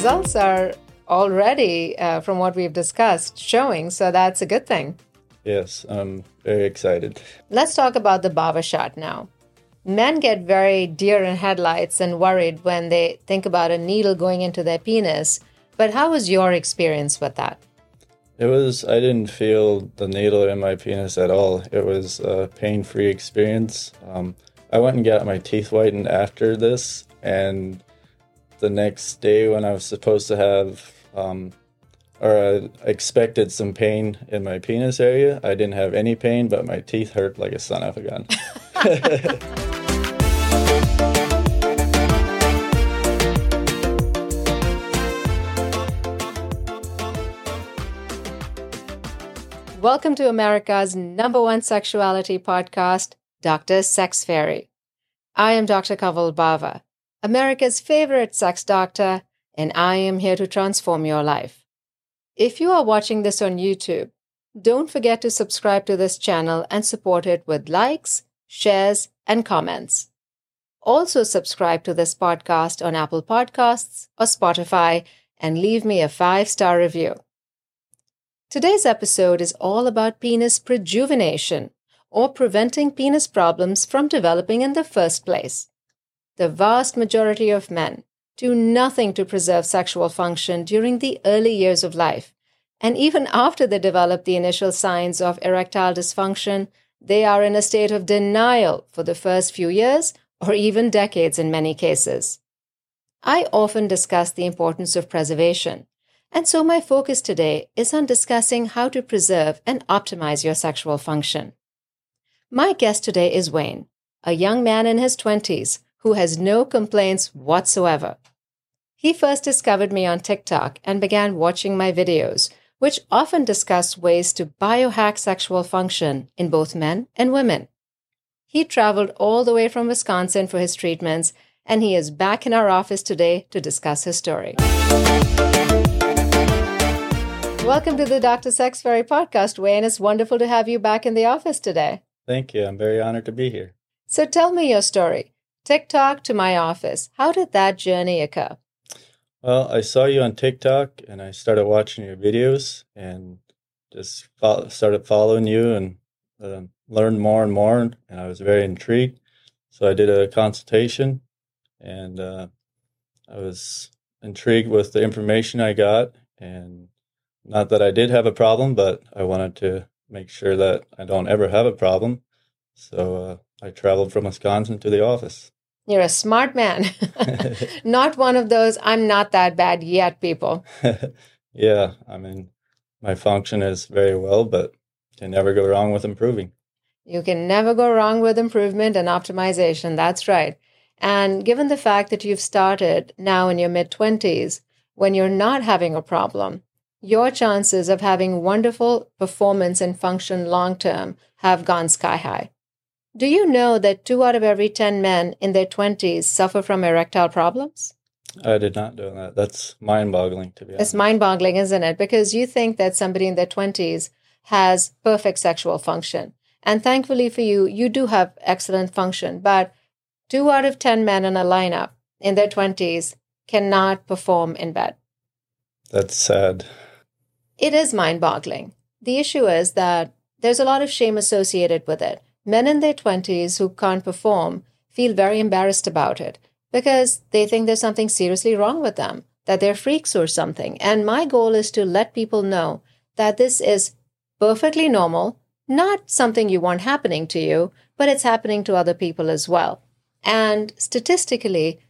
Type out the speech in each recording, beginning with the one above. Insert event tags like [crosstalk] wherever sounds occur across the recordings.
results are already, uh, from what we've discussed, showing. So that's a good thing. Yes, I'm very excited. Let's talk about the Bawa shot now. Men get very deer in headlights and worried when they think about a needle going into their penis. But how was your experience with that? It was, I didn't feel the needle in my penis at all. It was a pain free experience. Um, I went and got my teeth whitened after this, and the next day when I was supposed to have, um, or I expected some pain in my penis area, I didn't have any pain, but my teeth hurt like a son of a gun. [laughs] Welcome to America's number one sexuality podcast, Dr. Sex Fairy. I am Dr. Kaval Bawa, America's favorite sex doctor, and I am here to transform your life. If you are watching this on YouTube, don't forget to subscribe to this channel and support it with likes, shares, and comments. Also, subscribe to this podcast on Apple Podcasts or Spotify and leave me a five star review. Today's episode is all about penis prejuvenation, or preventing penis problems from developing in the first place. The vast majority of men do nothing to preserve sexual function during the early years of life, and even after they develop the initial signs of erectile dysfunction, they are in a state of denial for the first few years or even decades in many cases. I often discuss the importance of preservation and so my focus today is on discussing how to preserve and optimize your sexual function. My guest today is Wayne, a young man in his 20s who has no complaints whatsoever. He first discovered me on TikTok and began watching my videos, which often discuss ways to biohack sexual function in both men and women. He traveled all the way from Wisconsin for his treatments, and he is back in our office today to discuss his story. Welcome to the Dr. Sex Fairy podcast, Wayne. It's wonderful to have you back in the office today. Thank you. I'm very honored to be here. So tell me your story. TikTok to my office. How did that journey occur? Well, I saw you on TikTok and I started watching your videos and just fo- started following you and uh, learned more and more. And I was very intrigued. So I did a consultation and uh, I was intrigued with the information I got and not that I did have a problem, but I wanted to make sure that I don't ever have a problem. So uh, I traveled from Wisconsin to the office. You're a smart man. [laughs] [laughs] not one of those, I'm not that bad yet people. [laughs] yeah, I mean, my function is very well, but can never go wrong with improving. You can never go wrong with improvement and optimization. That's right. And given the fact that you've started now in your mid 20s, when you're not having a problem, your chances of having wonderful performance and function long term have gone sky high. Do you know that two out of every 10 men in their 20s suffer from erectile problems? I did not know that. That's mind boggling, to be honest. It's mind boggling, isn't it? Because you think that somebody in their 20s has perfect sexual function. And thankfully for you, you do have excellent function. But two out of 10 men in a lineup in their 20s cannot perform in bed. That's sad. It is mind boggling. The issue is that there's a lot of shame associated with it. Men in their 20s who can't perform feel very embarrassed about it because they think there's something seriously wrong with them, that they're freaks or something. And my goal is to let people know that this is perfectly normal, not something you want happening to you, but it's happening to other people as well. And statistically,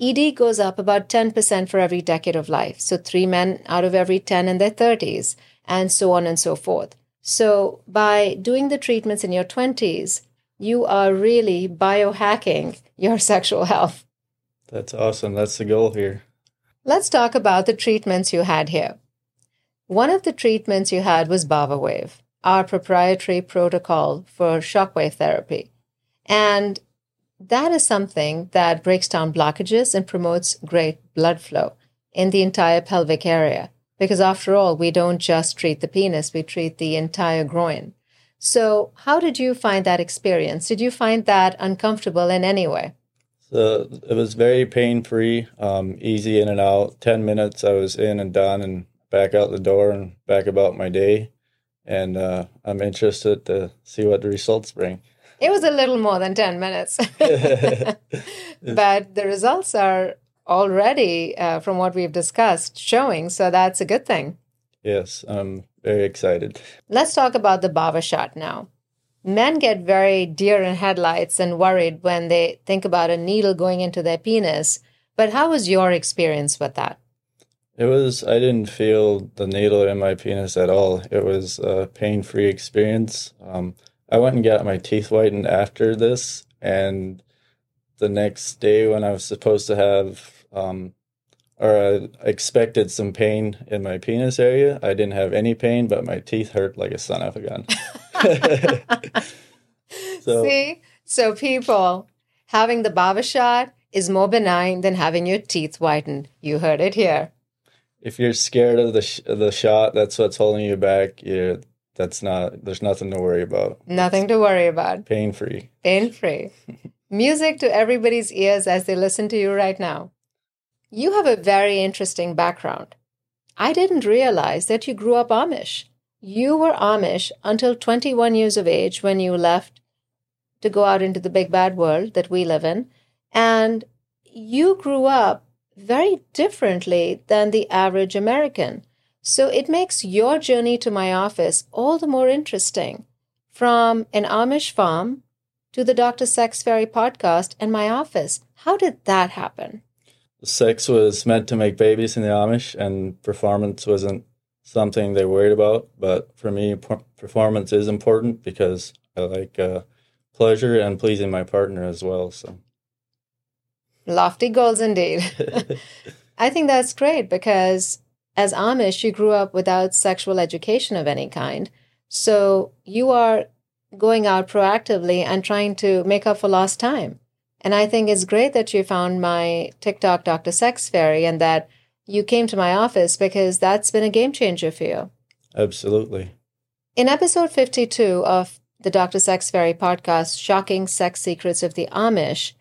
ED goes up about 10% for every decade of life. So, three men out of every 10 in their 30s, and so on and so forth. So, by doing the treatments in your 20s, you are really biohacking your [laughs] sexual health. That's awesome. That's the goal here. Let's talk about the treatments you had here. One of the treatments you had was BawaWave, our proprietary protocol for shockwave therapy. And that is something that breaks down blockages and promotes great blood flow in the entire pelvic area. Because after all, we don't just treat the penis, we treat the entire groin. So, how did you find that experience? Did you find that uncomfortable in any way? So it was very pain free, um, easy in and out. 10 minutes, I was in and done and back out the door and back about my day. And uh, I'm interested to see what the results bring. It was a little more than 10 minutes. [laughs] [laughs] but the results are already, uh, from what we've discussed, showing. So that's a good thing. Yes, I'm very excited. Let's talk about the Bawa shot now. Men get very deer in headlights and worried when they think about a needle going into their penis. But how was your experience with that? It was, I didn't feel the needle in my penis at all. It was a pain free experience. Um, I went and got my teeth whitened after this, and the next day when I was supposed to have, um, or I expected some pain in my penis area, I didn't have any pain, but my teeth hurt like a son of a gun. [laughs] so, See, so people having the Bawa shot is more benign than having your teeth whitened. You heard it here. If you're scared of the sh- the shot, that's what's holding you back. you that's not there's nothing to worry about nothing to worry about pain free pain free [laughs] music to everybody's ears as they listen to you right now you have a very interesting background i didn't realize that you grew up amish you were amish until 21 years of age when you left to go out into the big bad world that we live in and you grew up very differently than the average american so it makes your journey to my office all the more interesting. From an Amish farm to the Dr. Sex Fairy podcast and my office. How did that happen? Sex was meant to make babies in the Amish, and performance wasn't something they worried about. But for me, performance is important because I like uh, pleasure and pleasing my partner as well. So, lofty goals indeed. [laughs] I think that's great because as Amish, you grew up without sexual education of any kind. So you are going out proactively and trying to make up for lost time. And I think it's great that you found my TikTok Dr. Sex Fairy and that you came to my office because that's been a game changer for you. Absolutely. In episode 52 of the Dr. Sex Fairy podcast, Shocking Sex Secrets of the Amish,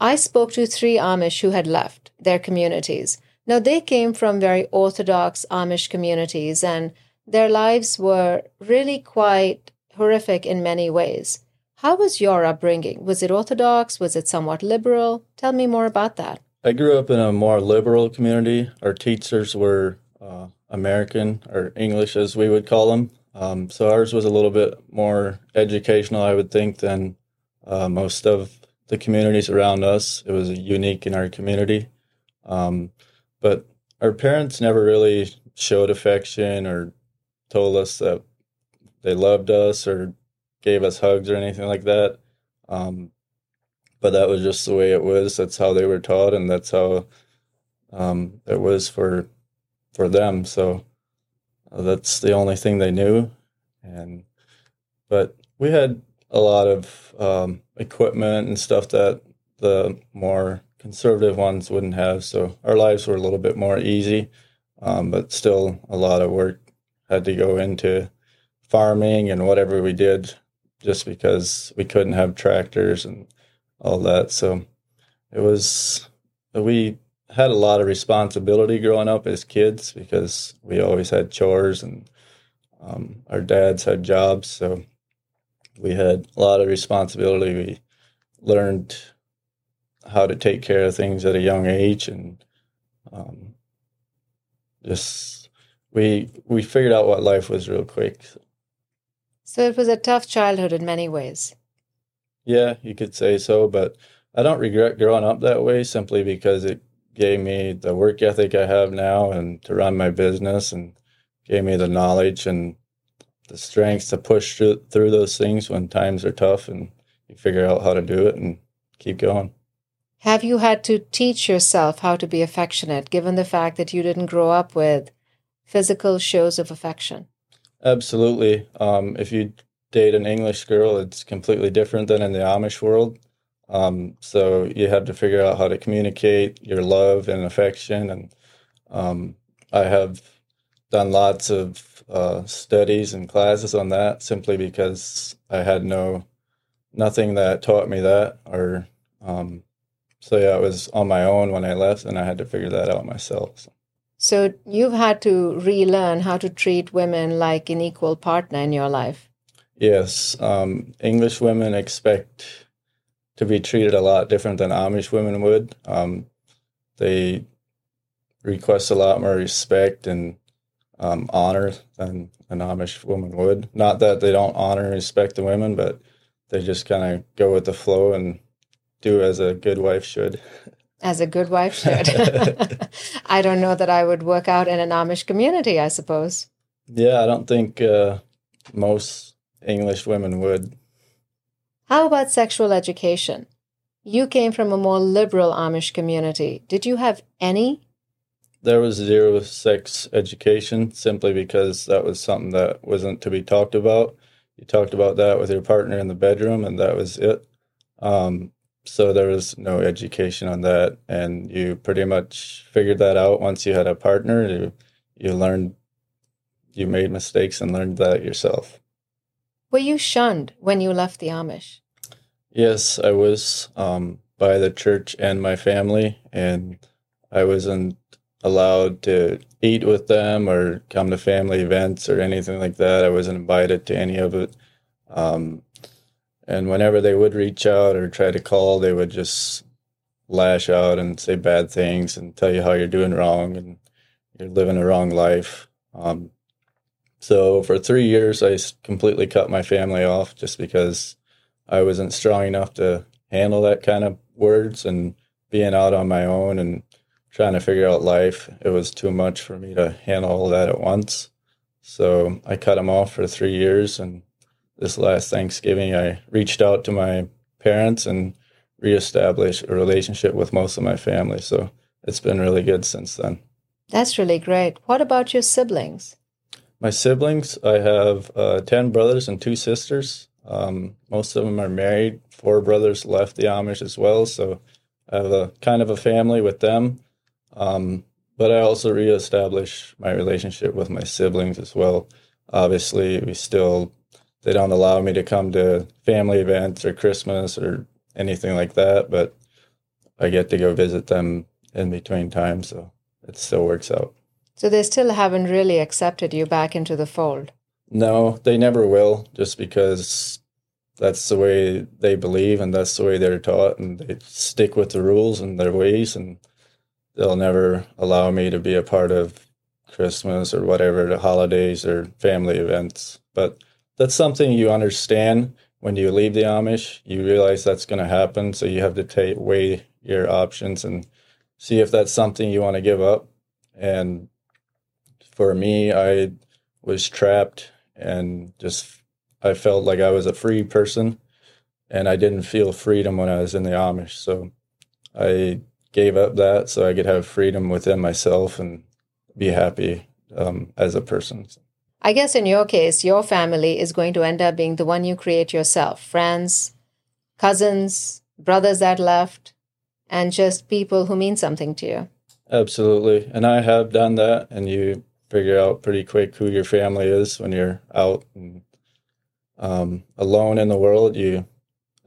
I spoke to three Amish who had left their communities now, they came from very orthodox Amish communities, and their lives were really quite horrific in many ways. How was your upbringing? Was it orthodox? Was it somewhat liberal? Tell me more about that. I grew up in a more liberal community. Our teachers were uh, American or English, as we would call them. Um, so ours was a little bit more educational, I would think, than uh, most of the communities around us. It was unique in our community. Um, but our parents never really showed affection or told us that they loved us or gave us hugs or anything like that. Um, but that was just the way it was. That's how they were taught, and that's how um, it was for for them. So uh, that's the only thing they knew. And but we had a lot of um, equipment and stuff that the more conservative ones wouldn't have. So our lives were a little bit more easy, um, but still a lot of work had to go into farming and whatever we did just because we couldn't have tractors and all that. So it was, we had a lot of responsibility growing up as kids because we always had chores and um, our dads had jobs. So we had a lot of responsibility. We learned how to take care of things at a young age and um, just we we figured out what life was real quick so it was a tough childhood in many ways yeah you could say so but i don't regret growing up that way simply because it gave me the work ethic i have now and to run my business and gave me the knowledge and the strength to push through, through those things when times are tough and you figure out how to do it and keep going have you had to teach yourself how to be affectionate, given the fact that you didn't grow up with physical shows of affection? Absolutely. Um, if you date an English girl, it's completely different than in the Amish world. Um, so you have to figure out how to communicate your love and affection. And um, I have done lots of uh, studies and classes on that simply because I had no nothing that taught me that or um, so yeah, I was on my own when I left, and I had to figure that out myself. So. So you've had to relearn how to treat women like an equal partner in your life. Yes, um, English women expect to be treated a lot different than Amish women would. Um, they request a lot more respect and um, honor than an Amish woman would. Not that they don't honor and respect the women, but they just kind of go with the flow and do as a good wife should. [laughs] As a good wife should. [laughs] I don't know that I would work out in an Amish community, I suppose. Yeah, I don't think uh, most English women would. How about sexual education? You came from a more liberal Amish community. Did you have any? There was zero sex education simply because that was something that wasn't to be talked about. You talked about that with your partner in the bedroom, and that was it. Um, so there was no education on that and you pretty much figured that out once you had a partner. You you learned you made mistakes and learned that yourself. Were you shunned when you left the amish? Yes i was um, by the church and my family and i wasn't allowed to eat with them or come to family events or anything like that. I wasn't invited to any of it. Um, and whenever they would reach out or try to call, they would just lash out and say bad things and tell you how you're doing wrong and you're living a wrong life. Um, so for three years, I completely cut my family off just because I wasn't strong enough to handle that kind of words and being out on my own and trying to figure out life. It was too much for me to handle all that at once. So I cut them off for three years and this last Thanksgiving, I reached out to my parents and reestablished a relationship with most of my family. So it's been really good since then. That's really great. What about your siblings? My siblings, I have uh, 10 brothers and two sisters. Um, most of them are married. Four brothers left the Amish as well. So I have a kind of a family with them. Um, but I also reestablished my relationship with my siblings as well. Obviously, we still they don't allow me to come to family events or Christmas or anything like that, but I get to go visit them in between times, so it still works out. So they still haven't really accepted you back into the fold? No, they never will, just because that's the way they believe and that's the way they're taught, and they stick with the rules and their ways, and they'll never allow me to be a part of Christmas or whatever the holidays or family events. But that's something you understand when you leave the Amish. You realize that's going to happen, so you have to take weigh your options and see if that's something you want to give up. And for me, I was trapped and just I felt like I was a free person, and I didn't feel freedom when I was in the Amish. So I gave up that so I could have freedom within myself and be happy um, as a person. I guess in your case, your family is going to end up being the one you create yourself friends, cousins, brothers that left, and just people who mean something to you. Absolutely. And I have done that, and you figure out pretty quick who your family is when you're out and um, alone in the world. You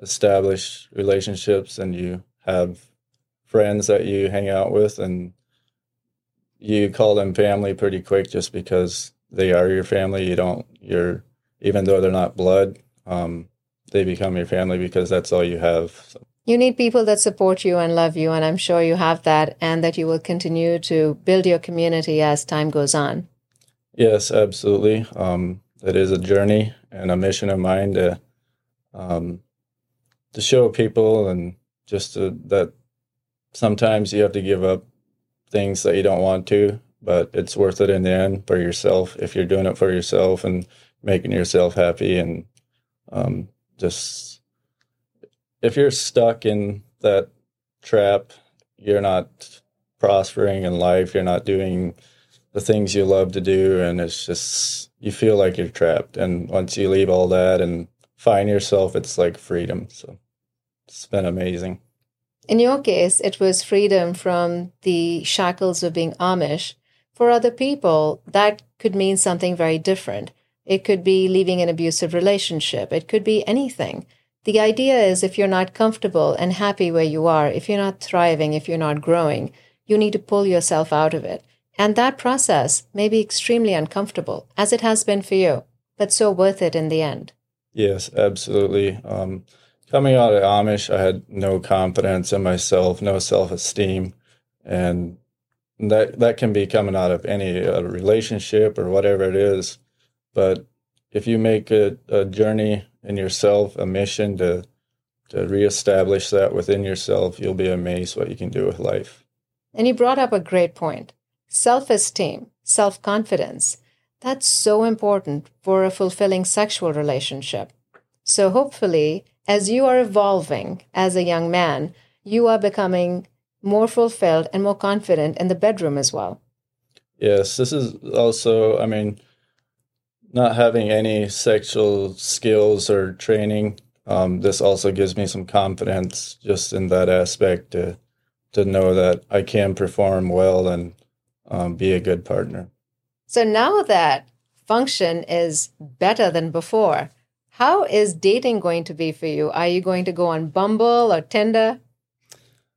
establish relationships and you have friends that you hang out with, and you call them family pretty quick just because they are your family. You don't you're even though they're not blood, um, they become your family because that's all you have. So. You need people that support you and love you, and I'm sure you have that, and that you will continue to build your community as time goes on. Yes, absolutely. Um, it is a journey and a mission of mine to um, to show people and just to, that sometimes you have to give up things that you don't want to but it's worth it in the end for yourself if you're doing it for yourself and making yourself happy and um, just if you're stuck in that trap you're not prospering in life you're not doing the things you love to do and it's just you feel like you're trapped. And once you leave all that and find yourself it's like freedom. So it's been amazing. In your case it was freedom from the shackles of being amish for other people, that could mean something very different. It could be leaving an abusive relationship. It could be anything. The idea is if you're not comfortable and happy where you are, if you're not thriving, if you're not growing, you need to pull yourself out of it. And that process may be extremely uncomfortable, as it has been for you, but so worth it in the end. Yes, absolutely. Um, coming out of Amish, I had no confidence in myself, no self esteem, and that that can be coming out of any uh, relationship or whatever it is. But if you make a, a journey in yourself, a mission to to reestablish that within yourself, you'll be amazed what you can do with life. And you brought up a great point. Self-esteem, self-confidence. That's so important for a fulfilling sexual relationship. So hopefully, as you are evolving as a young man, you are becoming more fulfilled and more confident in the bedroom as well. Yes, this is also, I mean, not having any sexual skills or training, um, this also gives me some confidence just in that aspect to to know that I can perform well and um, be a good partner. So now that function is better than before, how is dating going to be for you? Are you going to go on Bumble or Tinder?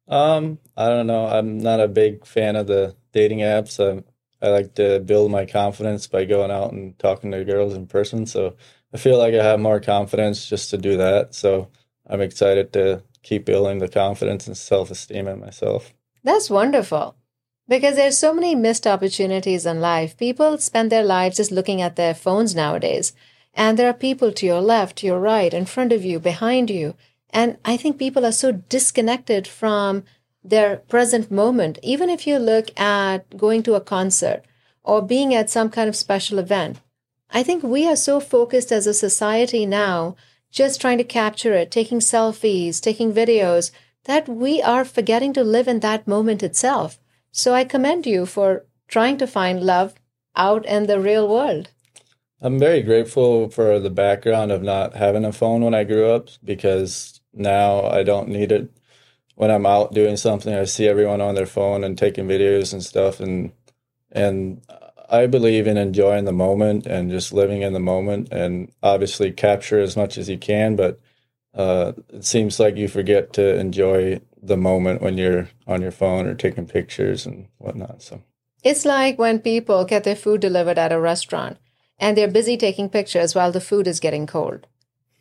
Um, I don't know. I'm not a big fan of the dating apps. I'm, I like to build my confidence by going out and talking to girls in person. So I feel like I have more confidence just to do that. So I'm excited to keep building the confidence and self esteem in myself. That's wonderful. Because there's so many missed opportunities in life. People spend their lives just looking at their phones nowadays. And there are people to your left, to your right, in front of you, behind you. And I think people are so disconnected from their present moment. Even if you look at going to a concert or being at some kind of special event, I think we are so focused as a society now, just trying to capture it, taking selfies, taking videos, that we are forgetting to live in that moment itself. So I commend you for trying to find love out in the real world. I'm very grateful for the background of not having a phone when I grew up because now I don't need it when I'm out doing something, I see everyone on their phone and taking videos and stuff, and and I believe in enjoying the moment and just living in the moment, and obviously capture as much as you can. But uh, it seems like you forget to enjoy the moment when you're on your phone or taking pictures and whatnot. So it's like when people get their food delivered at a restaurant and they're busy taking pictures while the food is getting cold.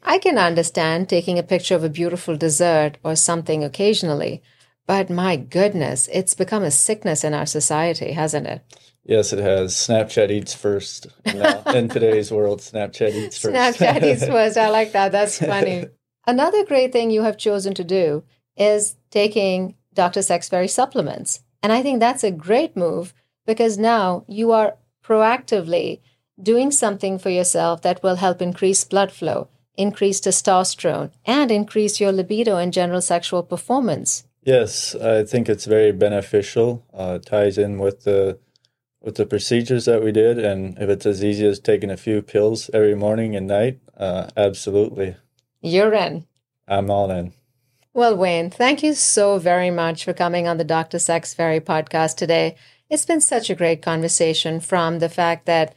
I can understand taking a picture of a beautiful dessert or something occasionally, but my goodness, it's become a sickness in our society, hasn't it? Yes, it has. Snapchat eats first. in [laughs] today's world, Snapchat eats first. Snapchat eats [laughs] first. I like that. That's funny. Another great thing you have chosen to do is taking Dr. Sex Fairy supplements. And I think that's a great move because now you are proactively doing something for yourself that will help increase blood flow increase testosterone, and increase your libido and general sexual performance. Yes, I think it's very beneficial. Uh, ties in with the with the procedures that we did, and if it's as easy as taking a few pills every morning and night, uh, absolutely. You're in. I'm all in. Well, Wayne, thank you so very much for coming on the Dr. Sex Fairy podcast today. It's been such a great conversation from the fact that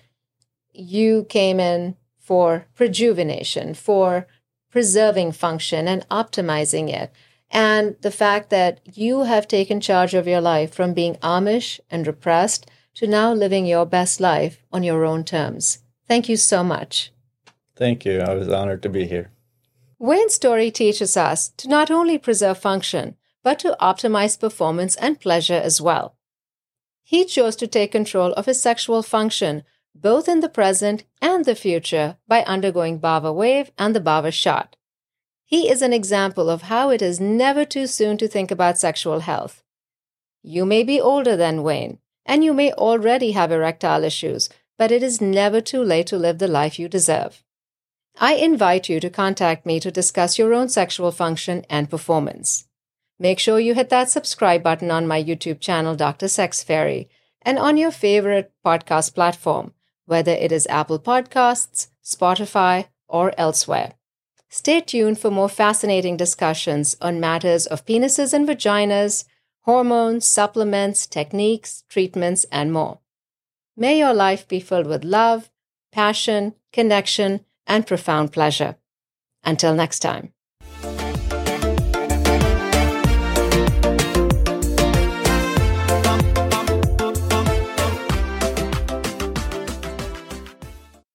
you came in for rejuvenation, for preserving function and optimizing it. And the fact that you have taken charge of your life from being Amish and repressed to now living your best life on your own terms. Thank you so much. Thank you. I was honored to be here. Wayne's story teaches us to not only preserve function, but to optimize performance and pleasure as well. He chose to take control of his sexual function both in the present and the future by undergoing Bawa wave and the Bawa shot. He is an example of how it is never too soon to think about sexual health. You may be older than Wayne, and you may already have erectile issues, but it is never too late to live the life you deserve. I invite you to contact me to discuss your own sexual function and performance. Make sure you hit that subscribe button on my YouTube channel, Dr. Sex Fairy, and on your favorite podcast platform whether it is Apple Podcasts, Spotify, or elsewhere. Stay tuned for more fascinating discussions on matters of penises and vaginas, hormones, supplements, techniques, treatments, and more. May your life be filled with love, passion, connection, and profound pleasure. Until next time.